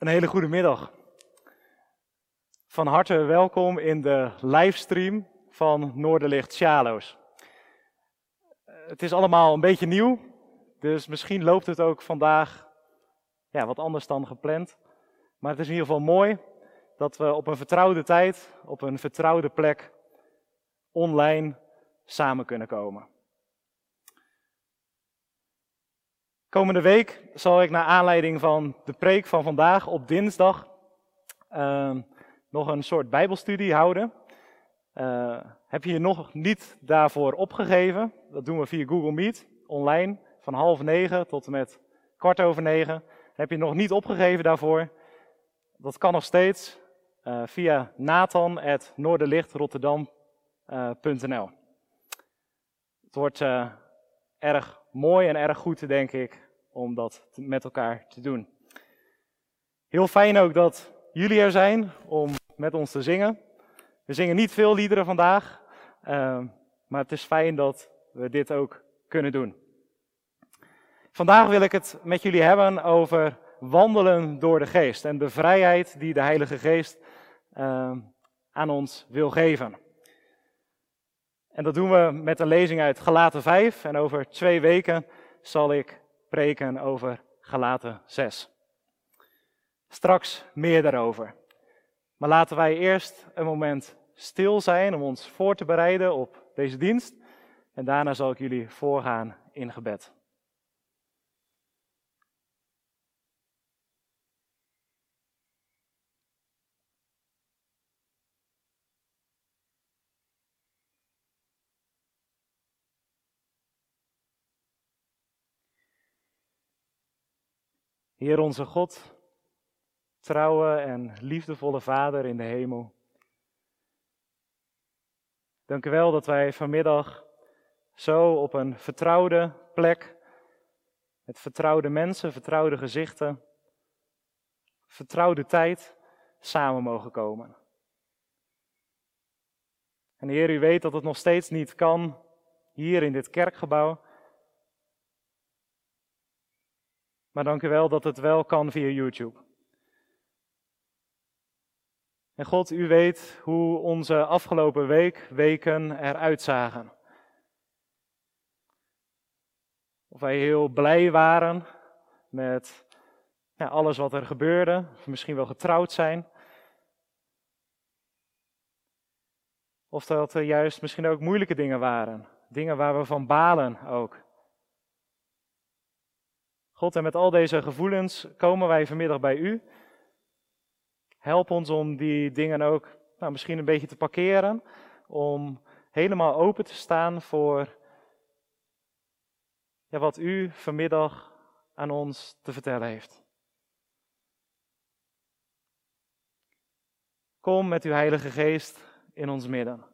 Een hele goede middag. Van harte welkom in de livestream van Noorderlicht Sjaloos. Het is allemaal een beetje nieuw, dus misschien loopt het ook vandaag ja, wat anders dan gepland. Maar het is in ieder geval mooi dat we op een vertrouwde tijd, op een vertrouwde plek, online samen kunnen komen. Komende week zal ik naar aanleiding van de preek van vandaag op dinsdag uh, nog een soort bijbelstudie houden. Uh, heb je je nog niet daarvoor opgegeven? Dat doen we via Google Meet, online, van half negen tot en met kwart over negen. Heb je nog niet opgegeven daarvoor? Dat kan nog steeds uh, via nathan.noorderlichtrotterdam.nl Het wordt erg mooi en erg goed, denk ik, om dat met elkaar te doen. Heel fijn ook dat jullie er zijn om met ons te zingen. We zingen niet veel liederen vandaag, uh, maar het is fijn dat we dit ook kunnen doen. Vandaag wil ik het met jullie hebben over wandelen door de geest en de vrijheid die de Heilige Geest uh, aan ons wil geven. En dat doen we met een lezing uit Galaten 5 en over twee weken zal ik preken over Galaten 6. Straks meer daarover. Maar laten wij eerst een moment stil zijn om ons voor te bereiden op deze dienst. En daarna zal ik jullie voorgaan in gebed. Heer onze God, trouwe en liefdevolle Vader in de hemel. Dank u wel dat wij vanmiddag zo op een vertrouwde plek, met vertrouwde mensen, vertrouwde gezichten, vertrouwde tijd samen mogen komen. En Heer, u weet dat het nog steeds niet kan hier in dit kerkgebouw. Maar dank u wel dat het wel kan via YouTube. En God, u weet hoe onze afgelopen week, weken eruit zagen. Of wij heel blij waren met ja, alles wat er gebeurde, of misschien wel getrouwd zijn. Of dat er juist misschien ook moeilijke dingen waren. Dingen waar we van balen ook. God, en met al deze gevoelens komen wij vanmiddag bij u. Help ons om die dingen ook nou, misschien een beetje te parkeren. Om helemaal open te staan voor ja, wat u vanmiddag aan ons te vertellen heeft. Kom met uw Heilige Geest in ons midden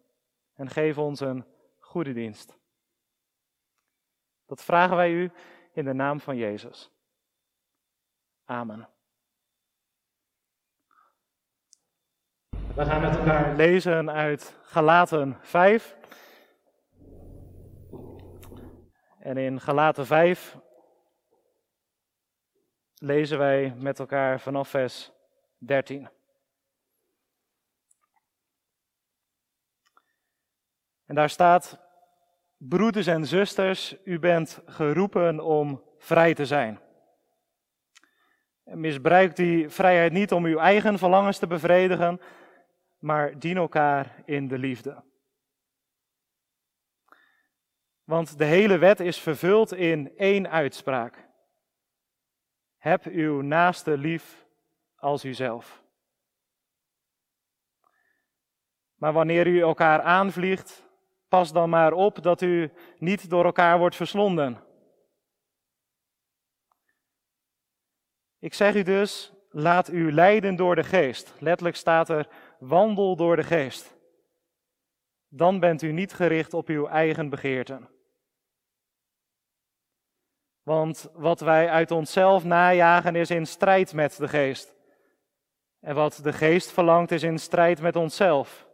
en geef ons een goede dienst. Dat vragen wij u in de naam van Jezus. Amen. We gaan met elkaar lezen uit Galaten 5. En in Galaten 5 lezen wij met elkaar vanaf vers 13. En daar staat: Broeders en zusters, u bent geroepen om vrij te zijn. Misbruik die vrijheid niet om uw eigen verlangens te bevredigen, maar dien elkaar in de liefde. Want de hele wet is vervuld in één uitspraak. Heb uw naaste lief als uzelf. Maar wanneer u elkaar aanvliegt, Pas dan maar op dat u niet door elkaar wordt verslonden. Ik zeg u dus, laat u leiden door de geest. Letterlijk staat er, wandel door de geest. Dan bent u niet gericht op uw eigen begeerten. Want wat wij uit onszelf najagen is in strijd met de geest. En wat de geest verlangt is in strijd met onszelf.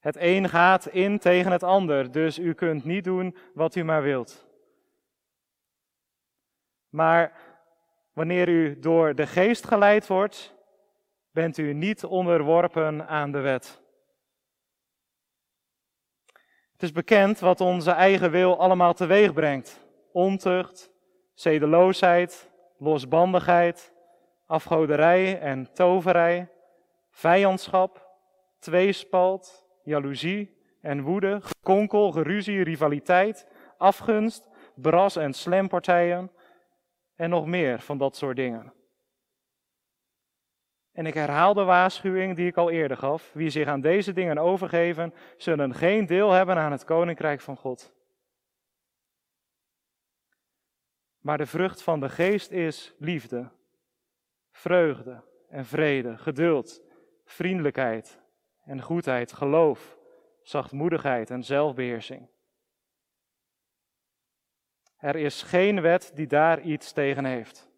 Het een gaat in tegen het ander, dus u kunt niet doen wat u maar wilt. Maar wanneer u door de geest geleid wordt, bent u niet onderworpen aan de wet. Het is bekend wat onze eigen wil allemaal teweeg brengt. Ontucht, zedeloosheid, losbandigheid, afgoderij en toverij, vijandschap, tweespalt, jaloezie en woede, gekonkel, geruzie, rivaliteit, afgunst, bras- en slampartijen en nog meer van dat soort dingen. En ik herhaal de waarschuwing die ik al eerder gaf. Wie zich aan deze dingen overgeven, zullen geen deel hebben aan het koninkrijk van God. Maar de vrucht van de geest is liefde, vreugde en vrede, geduld, vriendelijkheid en goedheid, geloof, zachtmoedigheid en zelfbeheersing. Er is geen wet die daar iets tegen heeft.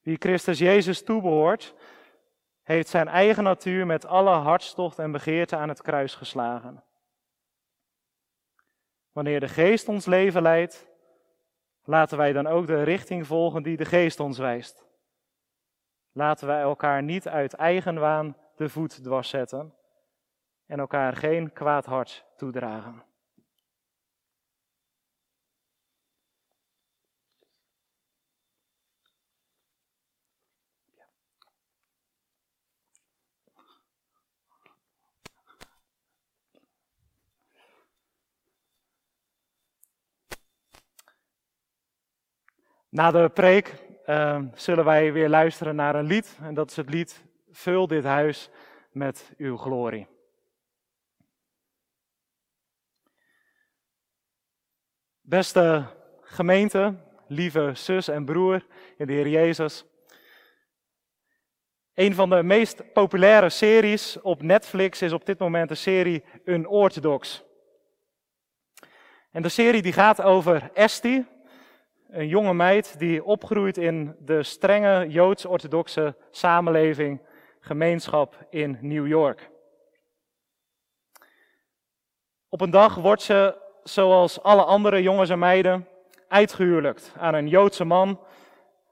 Wie Christus Jezus toebehoort, heeft zijn eigen natuur met alle hartstocht en begeerte aan het kruis geslagen. Wanneer de geest ons leven leidt, laten wij dan ook de richting volgen die de geest ons wijst. Laten wij elkaar niet uit eigen waan de voet dwars zetten en elkaar geen kwaad hart toedragen. Na de preek uh, zullen wij weer luisteren naar een lied. En dat is het lied Vul dit huis met uw glorie. Beste gemeente, lieve zus en broer in de Heer Jezus. Een van de meest populaire series op Netflix is op dit moment de serie Unorthodox. En de serie die gaat over Esti, een jonge meid die opgroeit in de strenge joods-orthodoxe samenleving, gemeenschap in New York. Op een dag wordt ze, zoals alle andere jongens en meiden, uitgehuwelijkt aan een Joodse man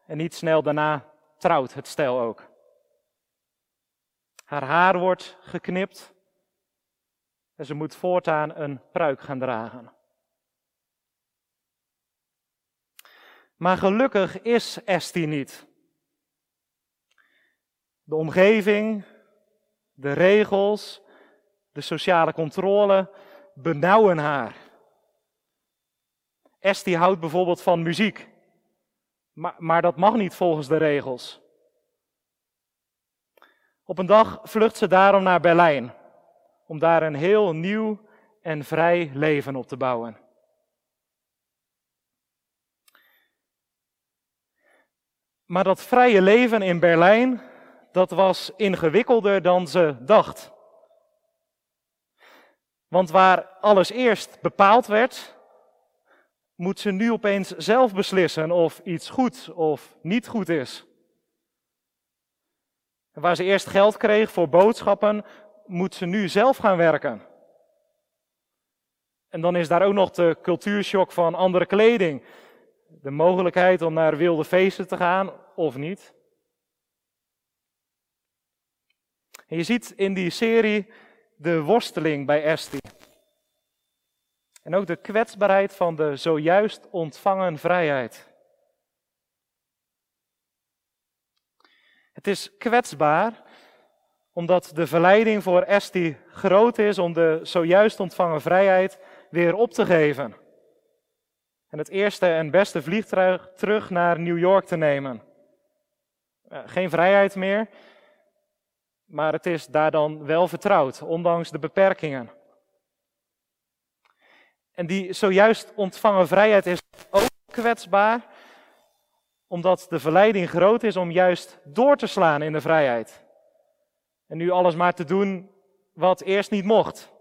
en niet snel daarna trouwt het stel ook. Haar haar wordt geknipt en ze moet voortaan een pruik gaan dragen. Maar gelukkig is Esti niet. De omgeving, de regels, de sociale controle benauwen haar. Esti houdt bijvoorbeeld van muziek, maar, maar dat mag niet volgens de regels. Op een dag vlucht ze daarom naar Berlijn, om daar een heel nieuw en vrij leven op te bouwen. Maar dat vrije leven in Berlijn, dat was ingewikkelder dan ze dacht. Want waar alles eerst bepaald werd, moet ze nu opeens zelf beslissen of iets goed of niet goed is. waar ze eerst geld kreeg voor boodschappen, moet ze nu zelf gaan werken. En dan is daar ook nog de cultuurshock van andere kleding de mogelijkheid om naar wilde feesten te gaan of niet. En je ziet in die serie de worsteling bij Esti. En ook de kwetsbaarheid van de zojuist ontvangen vrijheid. Het is kwetsbaar omdat de verleiding voor Esti groot is om de zojuist ontvangen vrijheid weer op te geven en het eerste en beste vliegtuig terug naar New York te nemen. Eh, geen vrijheid meer, maar het is daar dan wel vertrouwd, ondanks de beperkingen. En die zojuist ontvangen vrijheid is ook kwetsbaar, omdat de verleiding groot is om juist door te slaan in de vrijheid. En nu alles maar te doen wat eerst niet mocht.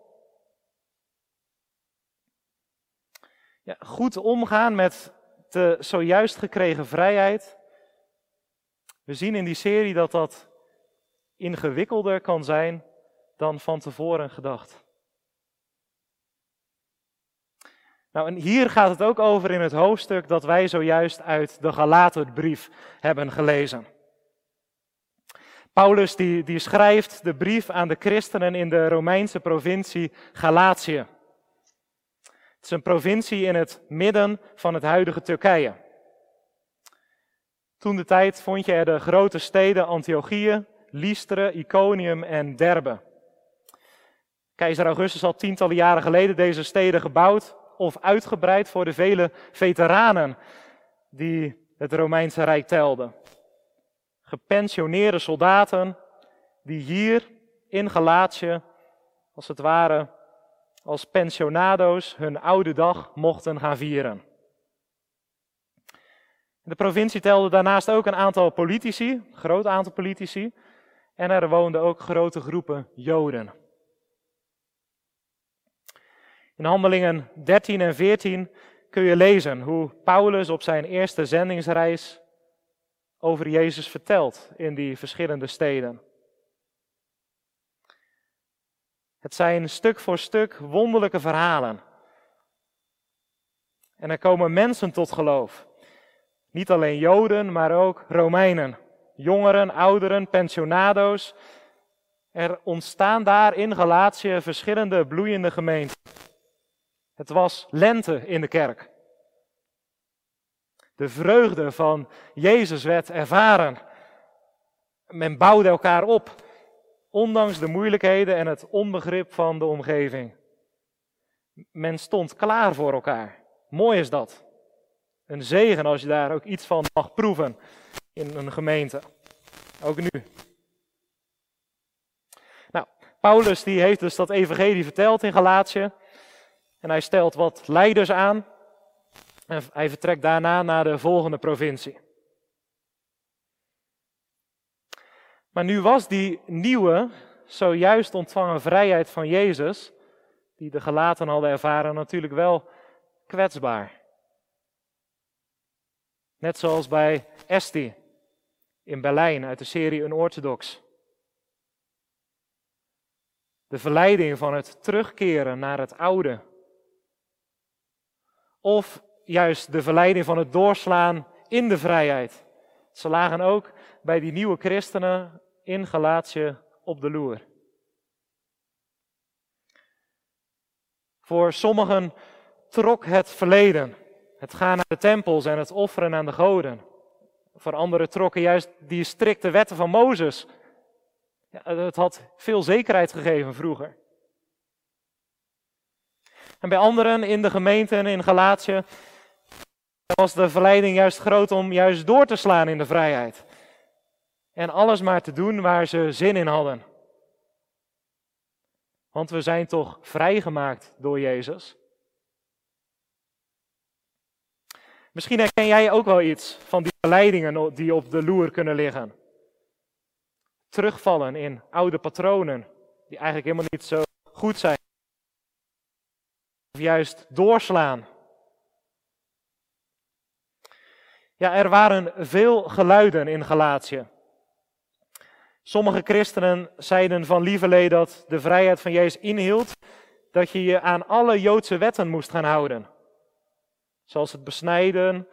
Ja, goed omgaan met de zojuist gekregen vrijheid. We zien in die serie dat dat ingewikkelder kan zijn dan van tevoren gedacht. Nou, en hier gaat het ook over in het hoofdstuk dat wij zojuist uit de Galaterbrief hebben gelezen. Paulus die, die schrijft de brief aan de christenen in de Romeinse provincie Galatië. Het is een provincie in het midden van het huidige Turkije. Toen de tijd vond je er de grote steden Antiochië, Lystra, Iconium en Derbe. Keizer Augustus had tientallen jaren geleden deze steden gebouwd of uitgebreid voor de vele veteranen die het Romeinse Rijk telden. Gepensioneerde soldaten die hier in Galatië, als het ware, als pensionado's hun oude dag mochten gaan vieren. De provincie telde daarnaast ook een aantal politici, een groot aantal politici, en er woonden ook grote groepen Joden. In Handelingen 13 en 14 kun je lezen hoe Paulus op zijn eerste zendingsreis over Jezus vertelt in die verschillende steden. Het zijn stuk voor stuk wonderlijke verhalen. En er komen mensen tot geloof. Niet alleen Joden, maar ook Romeinen. Jongeren, ouderen, pensionado's. Er ontstaan daar in Galatië verschillende bloeiende gemeenten. Het was lente in de kerk. De vreugde van Jezus werd ervaren. Men bouwde elkaar op, ondanks de moeilijkheden en het onbegrip van de omgeving. Men stond klaar voor elkaar. Mooi is dat. Een zegen als je daar ook iets van mag proeven in een gemeente. Ook nu. Nou, Paulus die heeft dus dat evangelie verteld in Galatië. En hij stelt wat leiders aan. En hij vertrekt daarna naar de volgende provincie. Maar nu was die nieuwe, zojuist ontvangen vrijheid van Jezus, die de gelaten hadden ervaren, natuurlijk wel kwetsbaar. Net zoals bij Esti in Berlijn uit de serie Unorthodox. De verleiding van het terugkeren naar het oude. Of juist de verleiding van het doorslaan in de vrijheid. Ze lagen ook bij die nieuwe christenen in Galatië op de loer. Voor sommigen trok het verleden, het gaan naar de tempels en het offeren aan de goden. Voor anderen trokken juist die strikte wetten van Mozes. Ja, het had veel zekerheid gegeven vroeger. En bij anderen in de gemeenten in Galatië was de verleiding juist groot om juist door te slaan in de vrijheid. En alles maar te doen waar ze zin in hadden. Want we zijn toch vrijgemaakt door Jezus. Misschien herken jij ook wel iets van die verleidingen die op de loer kunnen liggen. Terugvallen in oude patronen die eigenlijk helemaal niet zo goed zijn. Of juist doorslaan. Ja, er waren veel geluiden in Galatië. Sommige christenen zeiden van lieverlee dat de vrijheid van Jezus inhield dat je je aan alle Joodse wetten moest gaan houden. Zoals het besnijden.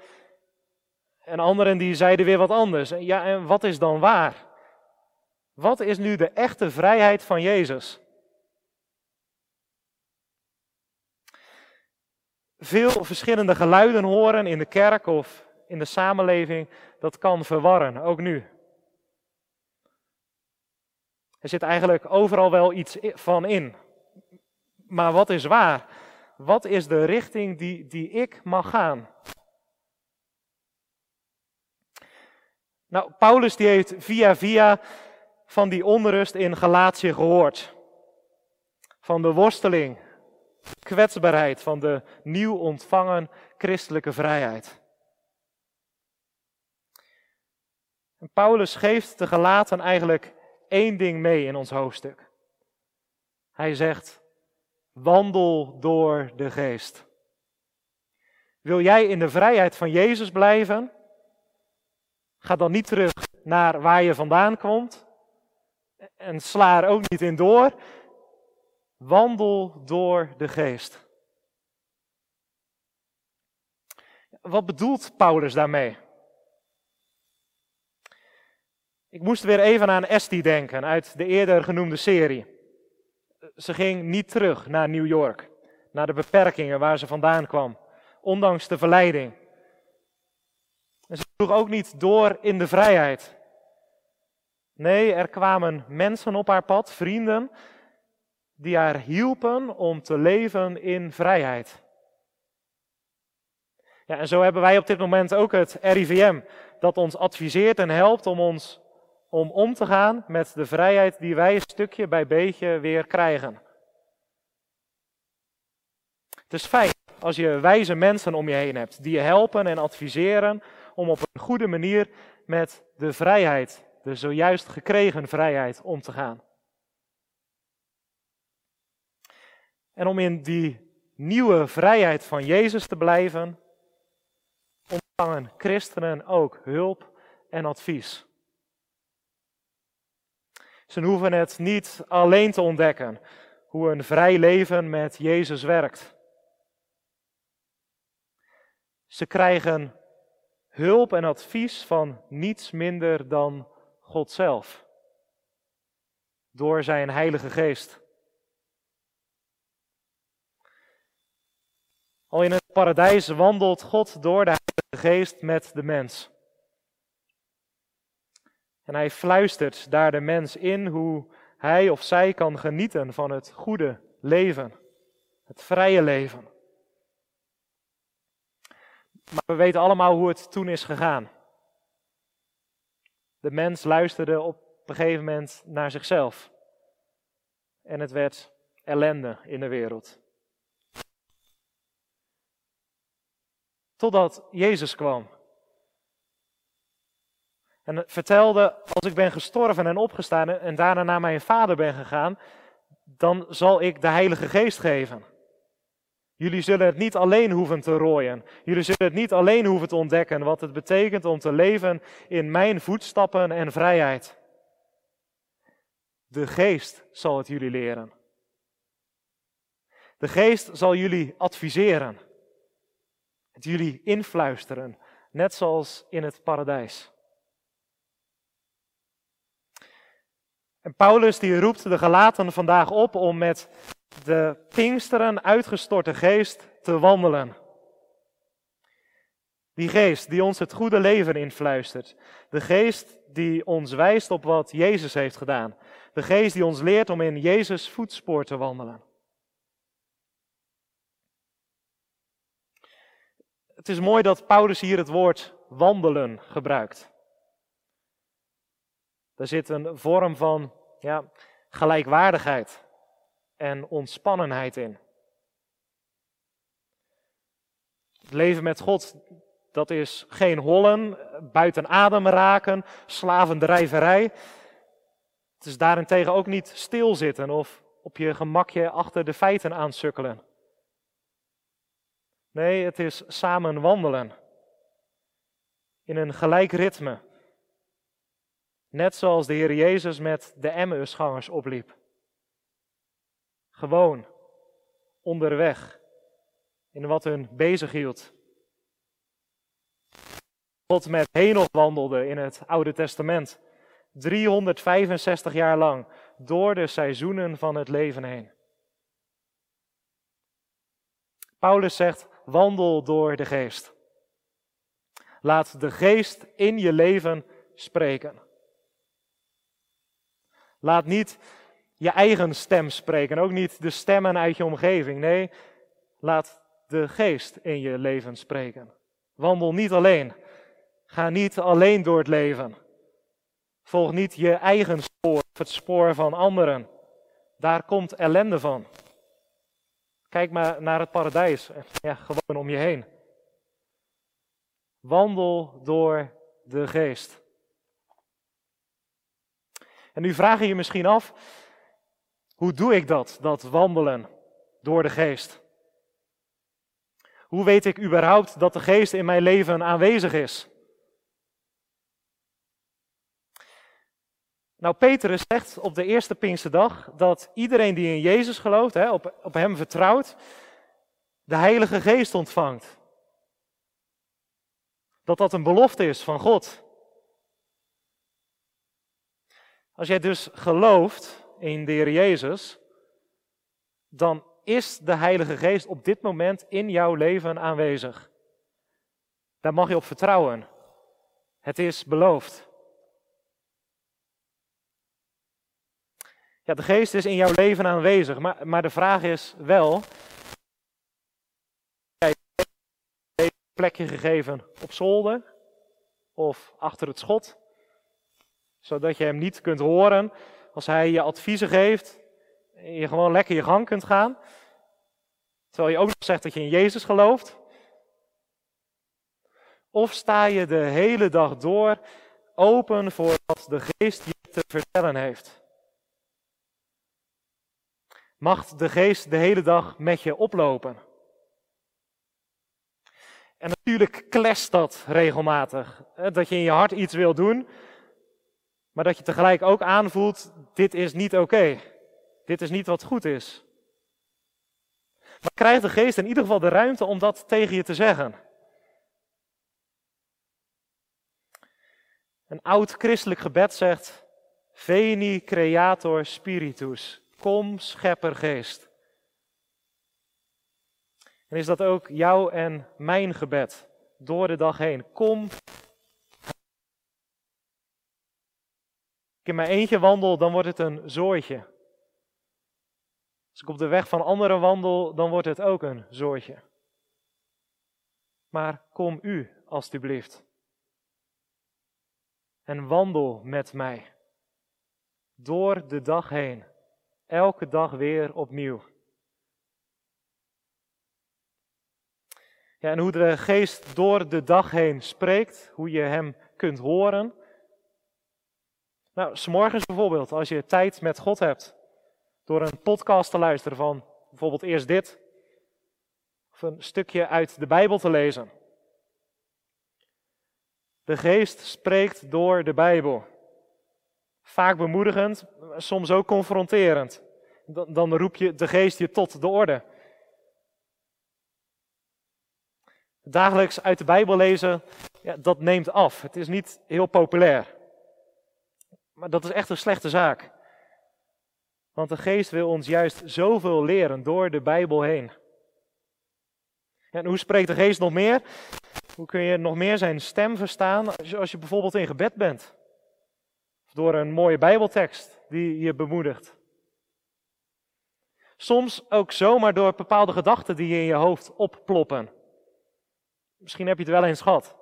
En anderen die zeiden weer wat anders. Ja, en wat is dan waar? Wat is nu de echte vrijheid van Jezus? Veel verschillende geluiden horen in de kerk of in de samenleving, dat kan verwarren, ook nu. Er zit eigenlijk overal wel iets van in. Maar wat is waar? Wat is de richting die, die ik mag gaan? Nou, Paulus die heeft via via van die onrust in Galatië gehoord. Van de worsteling, kwetsbaarheid van de nieuw ontvangen christelijke vrijheid. En Paulus geeft de gelaten eigenlijk één ding mee in ons hoofdstuk. Hij zegt, wandel door de geest. Wil jij in de vrijheid van Jezus blijven? Ga dan niet terug naar waar je vandaan komt. En sla er ook niet in door. Wandel door de geest. Wat bedoelt Paulus daarmee? Ik moest weer even aan Esti denken uit de eerder genoemde serie. Ze ging niet terug naar New York, naar de beperkingen waar ze vandaan kwam, ondanks de verleiding. En ze sloeg ook niet door in de vrijheid. Nee, er kwamen mensen op haar pad, vrienden, die haar hielpen om te leven in vrijheid. Ja, en zo hebben wij op dit moment ook het RIVM, dat ons adviseert en helpt om ons om om te gaan met de vrijheid die wij stukje bij beetje weer krijgen. Het is fijn als je wijze mensen om je heen hebt die je helpen en adviseren om op een goede manier met de vrijheid, de zojuist gekregen vrijheid, om te gaan. En om in die nieuwe vrijheid van Jezus te blijven, ontvangen christenen ook hulp en advies. Ze hoeven het niet alleen te ontdekken, hoe een vrij leven met Jezus werkt. Ze krijgen hulp en advies van niets minder dan God zelf, door zijn Heilige Geest. Al in het paradijs wandelt God door de Heilige Geest met de mens. En hij fluistert daar de mens in hoe hij of zij kan genieten van het goede leven, het vrije leven. Maar we weten allemaal hoe het toen is gegaan. De mens luisterde op een gegeven moment naar zichzelf. En het werd ellende in de wereld. Totdat Jezus kwam. En vertelde, als ik ben gestorven en opgestaan en daarna naar mijn vader ben gegaan, dan zal ik de Heilige Geest geven. Jullie zullen het niet alleen hoeven te rooien. Jullie zullen het niet alleen hoeven te ontdekken wat het betekent om te leven in mijn voetstappen en vrijheid. De Geest zal het jullie leren. De Geest zal jullie adviseren. Het jullie influisteren, net zoals in het paradijs. En Paulus die roept de gelaten vandaag op om met de Pinksteren uitgestorte geest te wandelen. Die geest die ons het goede leven influistert. De geest die ons wijst op wat Jezus heeft gedaan. De geest die ons leert om in Jezus voetspoor te wandelen. Het is mooi dat Paulus hier het woord wandelen gebruikt. Er zit een vorm van ja, gelijkwaardigheid en ontspannenheid in. Het leven met God, dat is geen hollen, buiten adem raken, slavendrijverij. Het is daarentegen ook niet stilzitten of op je gemakje achter de feiten aansukkelen. Nee, het is samen wandelen. In een gelijk ritme. Net zoals de Heer Jezus met de Emmausgangers opliep. Gewoon, onderweg, in wat hun bezig hield. God met Henoch wandelde in het Oude Testament. 365 jaar lang, door de seizoenen van het leven heen. Paulus zegt, wandel door de geest. Laat de geest in je leven spreken. Laat niet je eigen stem spreken, ook niet de stemmen uit je omgeving. Nee, laat de geest in je leven spreken. Wandel niet alleen. Ga niet alleen door het leven. Volg niet je eigen spoor het spoor van anderen. Daar komt ellende van. Kijk maar naar het paradijs. Ja, gewoon om je heen. Wandel door de geest. Nu vraag je je misschien af, hoe doe ik dat, dat wandelen door de geest? Hoe weet ik überhaupt dat de geest in mijn leven aanwezig is? Nou, Petrus zegt op de eerste Pinksterdag dat iedereen die in Jezus gelooft, hè, op, op hem vertrouwt, de Heilige Geest ontvangt. Dat dat een belofte is van God. Als jij dus gelooft in de Heer Jezus, dan is de Heilige Geest op dit moment in jouw leven aanwezig. Daar mag je op vertrouwen. Het is beloofd. Ja, de geest is in jouw leven aanwezig, maar, maar de vraag is wel, plekje gegeven op zolder of achter het schot, zodat je hem niet kunt horen als hij je adviezen geeft en je gewoon lekker je gang kunt gaan, terwijl je ook nog zegt dat je in Jezus gelooft. Of sta je de hele dag door open voor wat de geest je te vertellen heeft? Mag de geest de hele dag met je oplopen? En natuurlijk clasht dat regelmatig. Dat je in je hart iets wil doen, maar dat je tegelijk ook aanvoelt, dit is niet oké. Dit is niet wat goed is. Maar krijgt de geest in ieder geval de ruimte om dat tegen je te zeggen? Een oud christelijk gebed zegt: Veni creator spiritus. Kom, scheppergeest. En is dat ook jouw en mijn gebed door de dag heen? Kom. Als ik in mijn eentje wandel, dan wordt het een zooitje. Als ik op de weg van anderen wandel, dan wordt het ook een zooitje. Maar kom u, alstublieft. En wandel met mij. Door de dag heen. Elke dag weer opnieuw. Ja, en hoe de geest door de dag heen spreekt, hoe je hem kunt horen. Nou, s'morgens bijvoorbeeld, als je tijd met God hebt, door een podcast te luisteren van bijvoorbeeld eerst dit, of een stukje uit de Bijbel te lezen. De geest spreekt door de Bijbel. Vaak bemoedigend, soms ook confronterend. Dan, dan roep je de geest je tot de orde. Dagelijks uit de Bijbel lezen, ja, dat neemt af. Het is niet heel populair. Maar dat is echt een slechte zaak. Want de geest wil ons juist zoveel leren door de Bijbel heen. En hoe spreekt de geest nog meer? Hoe kun je nog meer zijn stem verstaan als je, bijvoorbeeld in gebed bent? Of door een mooie Bijbeltekst die je bemoedigt. Soms ook zomaar door bepaalde gedachten die je in je hoofd opploppen. Misschien heb je het wel eens gehad.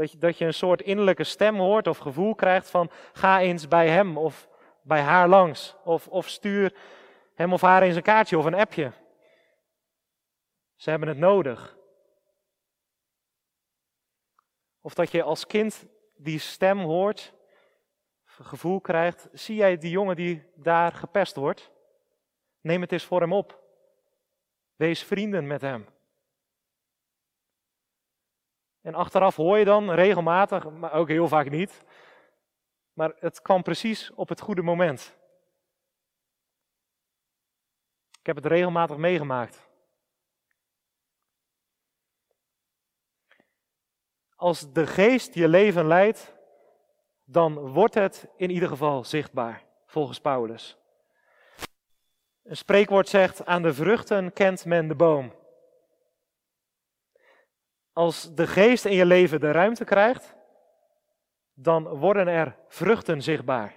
Dat je, dat je een soort innerlijke stem hoort of gevoel krijgt van ga eens bij hem of bij haar langs. Of, of stuur hem of haar eens een kaartje of een appje. Ze hebben het nodig. Of dat je als kind die stem hoort, gevoel krijgt, zie jij die jongen die daar gepest wordt? Neem het eens voor hem op. Wees vrienden met hem. En achteraf hoor je dan regelmatig, maar ook heel vaak niet, maar het kwam precies op het goede moment. Ik heb het regelmatig meegemaakt. Als de geest je leven leidt, dan wordt het in ieder geval zichtbaar, volgens Paulus. Een spreekwoord zegt: aan de vruchten kent men de boom. Als de geest in je leven de ruimte krijgt, dan worden er vruchten zichtbaar.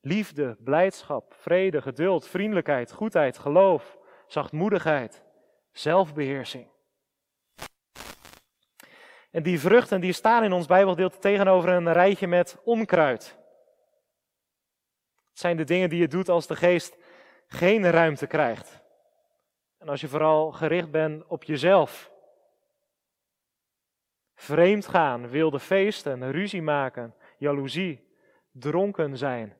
Liefde, blijdschap, vrede, geduld, vriendelijkheid, goedheid, geloof, zachtmoedigheid, zelfbeheersing. En die vruchten die staan in ons Bijbelgedeelte tegenover een rijtje met onkruid. Het zijn de dingen die je doet als de geest geen ruimte krijgt. En als je vooral gericht bent op jezelf. Vreemd gaan, wilde feesten, ruzie maken, jaloezie, dronken zijn.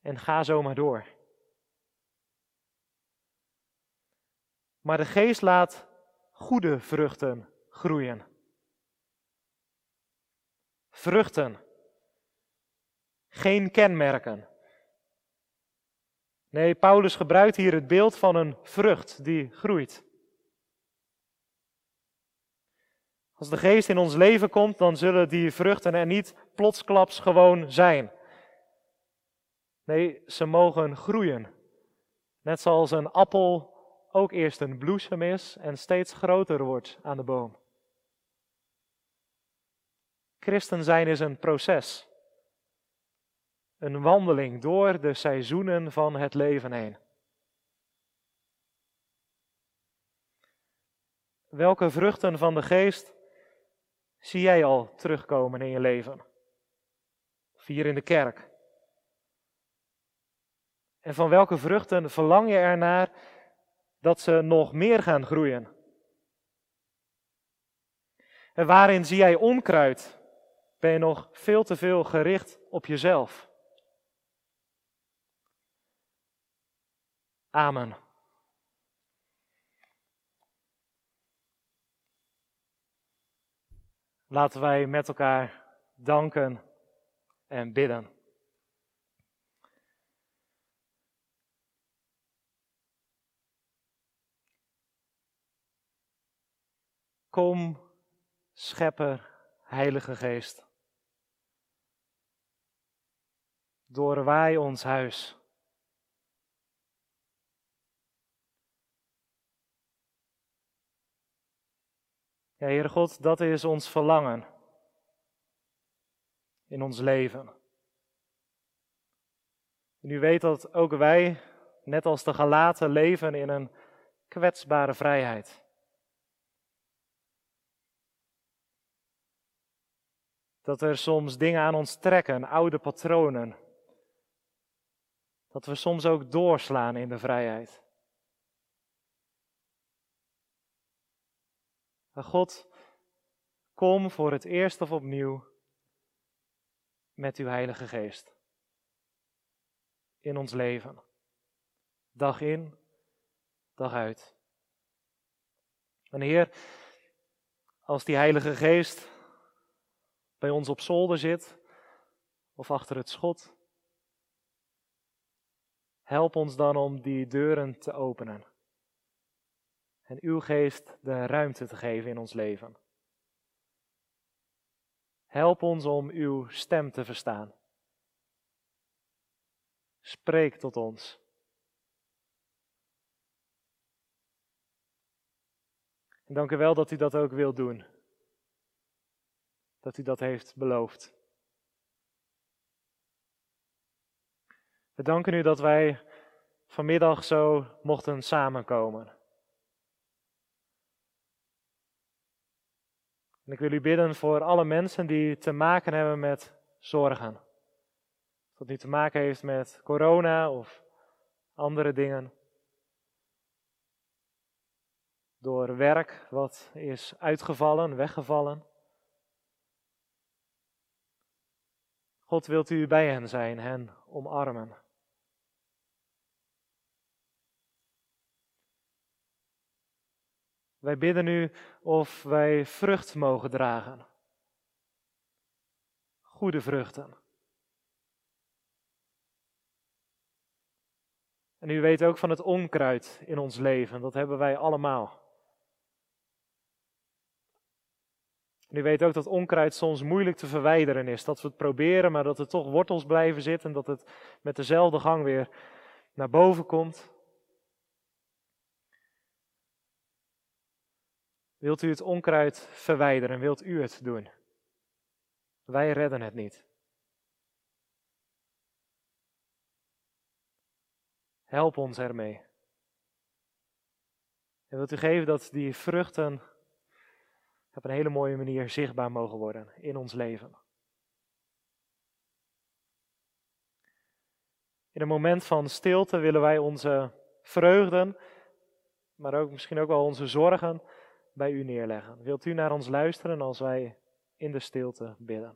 En ga zo maar door. Maar de geest laat goede vruchten groeien. Vruchten. Geen kenmerken. Nee, Paulus gebruikt hier het beeld van een vrucht die groeit. Als de geest in ons leven komt, dan zullen die vruchten er niet plotsklaps gewoon zijn. Nee, ze mogen groeien. Net zoals een appel ook eerst een bloesem is en steeds groter wordt aan de boom. Christen zijn is een proces. Een wandeling door de seizoenen van het leven heen. Welke vruchten van de geest zie jij al terugkomen in je leven? Of hier in de kerk? En van welke vruchten verlang je ernaar dat ze nog meer gaan groeien? En waarin zie jij onkruid? Ben je nog veel te veel gericht op jezelf? Amen. Laten wij met elkaar danken en bidden. Kom, Schepper, Heilige Geest. Doorwaai ons huis. Ja, Heere God, dat is ons verlangen in ons leven. En u weet dat ook wij, net als de gelaten, leven in een kwetsbare vrijheid. Dat er soms dingen aan ons trekken, oude patronen. Dat we soms ook doorslaan in de vrijheid. God, kom voor het eerst of opnieuw met uw Heilige Geest in ons leven. Dag in, dag uit. En Heer, als die Heilige Geest bij ons op zolder zit of achter het schot, help ons dan om die deuren te openen en uw geest de ruimte te geven in ons leven. Help ons om uw stem te verstaan. Spreek tot ons. En dank u wel dat u dat ook wilt doen. Dat u dat heeft beloofd. We danken u dat wij vanmiddag zo mochten samenkomen. En ik wil u bidden voor alle mensen die te maken hebben met zorgen. Dat nu te maken heeft met corona of andere dingen. Door werk wat is uitgevallen, weggevallen. God wilt u bij hen zijn, hen omarmen. Wij bidden u of wij vrucht mogen dragen. Goede vruchten. En u weet ook van het onkruid in ons leven, dat hebben wij allemaal. U weet ook dat onkruid soms moeilijk te verwijderen is. Dat we het proberen, maar dat er toch wortels blijven zitten. En dat het met dezelfde gang weer naar boven komt. Wilt u het onkruid verwijderen? Wilt u het doen? Wij redden het niet. Help ons ermee. En wilt u geven dat die vruchten op een hele mooie manier zichtbaar mogen worden in ons leven. In een moment van stilte willen wij onze vreugden, maar ook misschien ook wel onze zorgen bij u neerleggen. Wilt u naar ons luisteren als wij in de stilte bidden?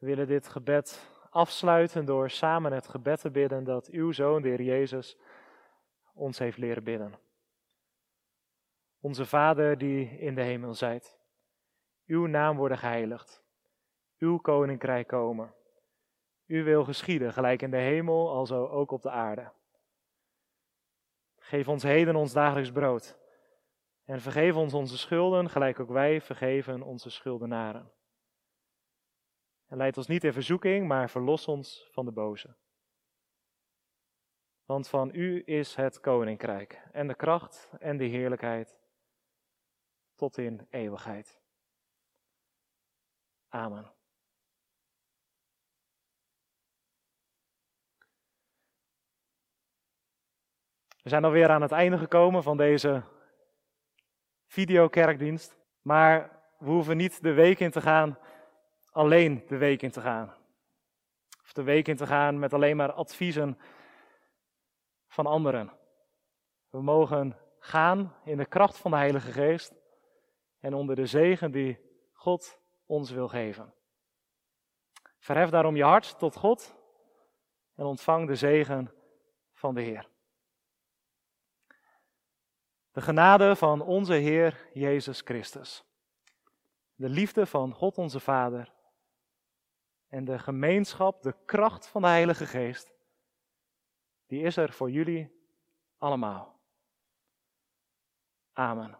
We willen dit gebed afsluiten door samen het gebed te bidden dat uw Zoon, de Heer Jezus, ons heeft leren bidden. Onze Vader die in de hemel zijt, uw naam worden geheiligd, uw koninkrijk komen. Uw wil geschieden, gelijk in de hemel, alzo ook op de aarde. Geef ons heden ons dagelijks brood. En vergeef ons onze schulden, gelijk ook wij vergeven onze schuldenaren. En leid ons niet in verzoeking, maar verlos ons van de boze. Want van u is het koninkrijk en de kracht en de heerlijkheid tot in eeuwigheid. Amen. We zijn alweer aan het einde gekomen van deze videokerkdienst. Maar we hoeven niet de week in te gaan alleen de week in te gaan. Of de week in te gaan met alleen maar adviezen van anderen. We mogen gaan in de kracht van de Heilige Geest en onder de zegen die God ons wil geven. Verhef daarom je hart tot God en ontvang de zegen van de Heer. De genade van onze Heer Jezus Christus. De liefde van God onze Vader. En de gemeenschap, de kracht van de Heilige Geest. Die is er voor jullie allemaal. Amen.